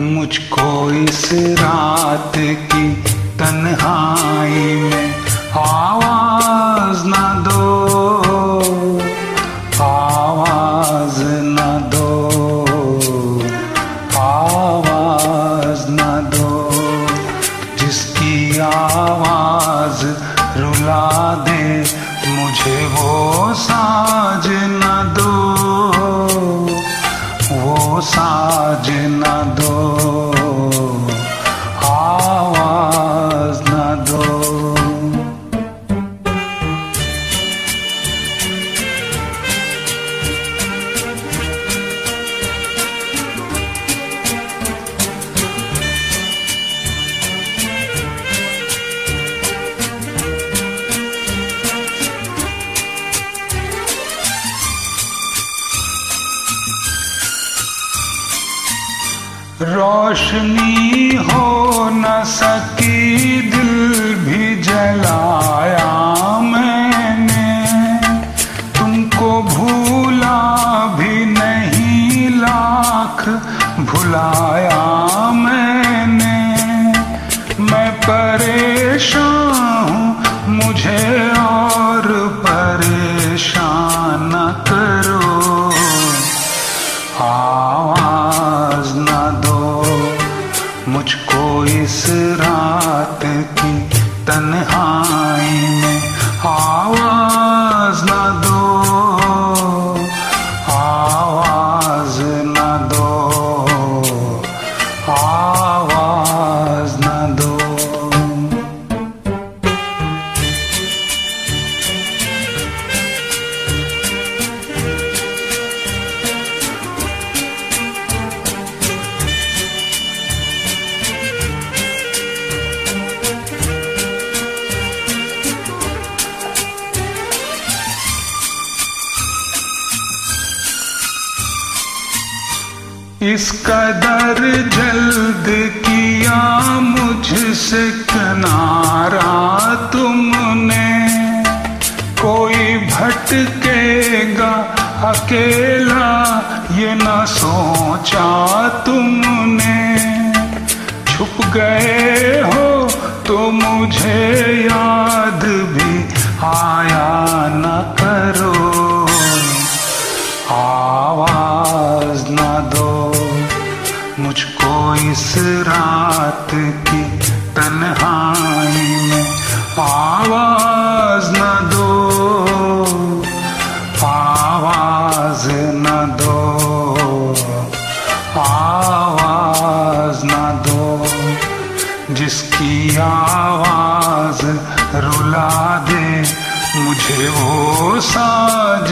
मुझको इस रात की तन्हाई में आवाज़ न दो, आवाज़ न दो, आवाज़ न दो। जिसकी आवाज़ रुला दे, मुझे वो साज न दो, वो साज न दो रोशनी हो न सकी दिल भी जलाया मैंने। तुमको भूला भी नहीं, लाख भुलाया मैंने। मैं परेशान हूँ, मुझे और परेशान करो। आवाज़ मुझको इस रात इस कदर जल्द किया मुझसे किनारा तुमने। कोई भटकेगा अकेला, ये न सोचा तुमने। छुप गए हो तो मुझे याद भी आया न करो। मुझको इस रात की तन्हाई में आवाज़ न दो, आवाज़ न दो, आवाज़ न दो, जिसकी आवाज़ रुला दे मुझे वो साज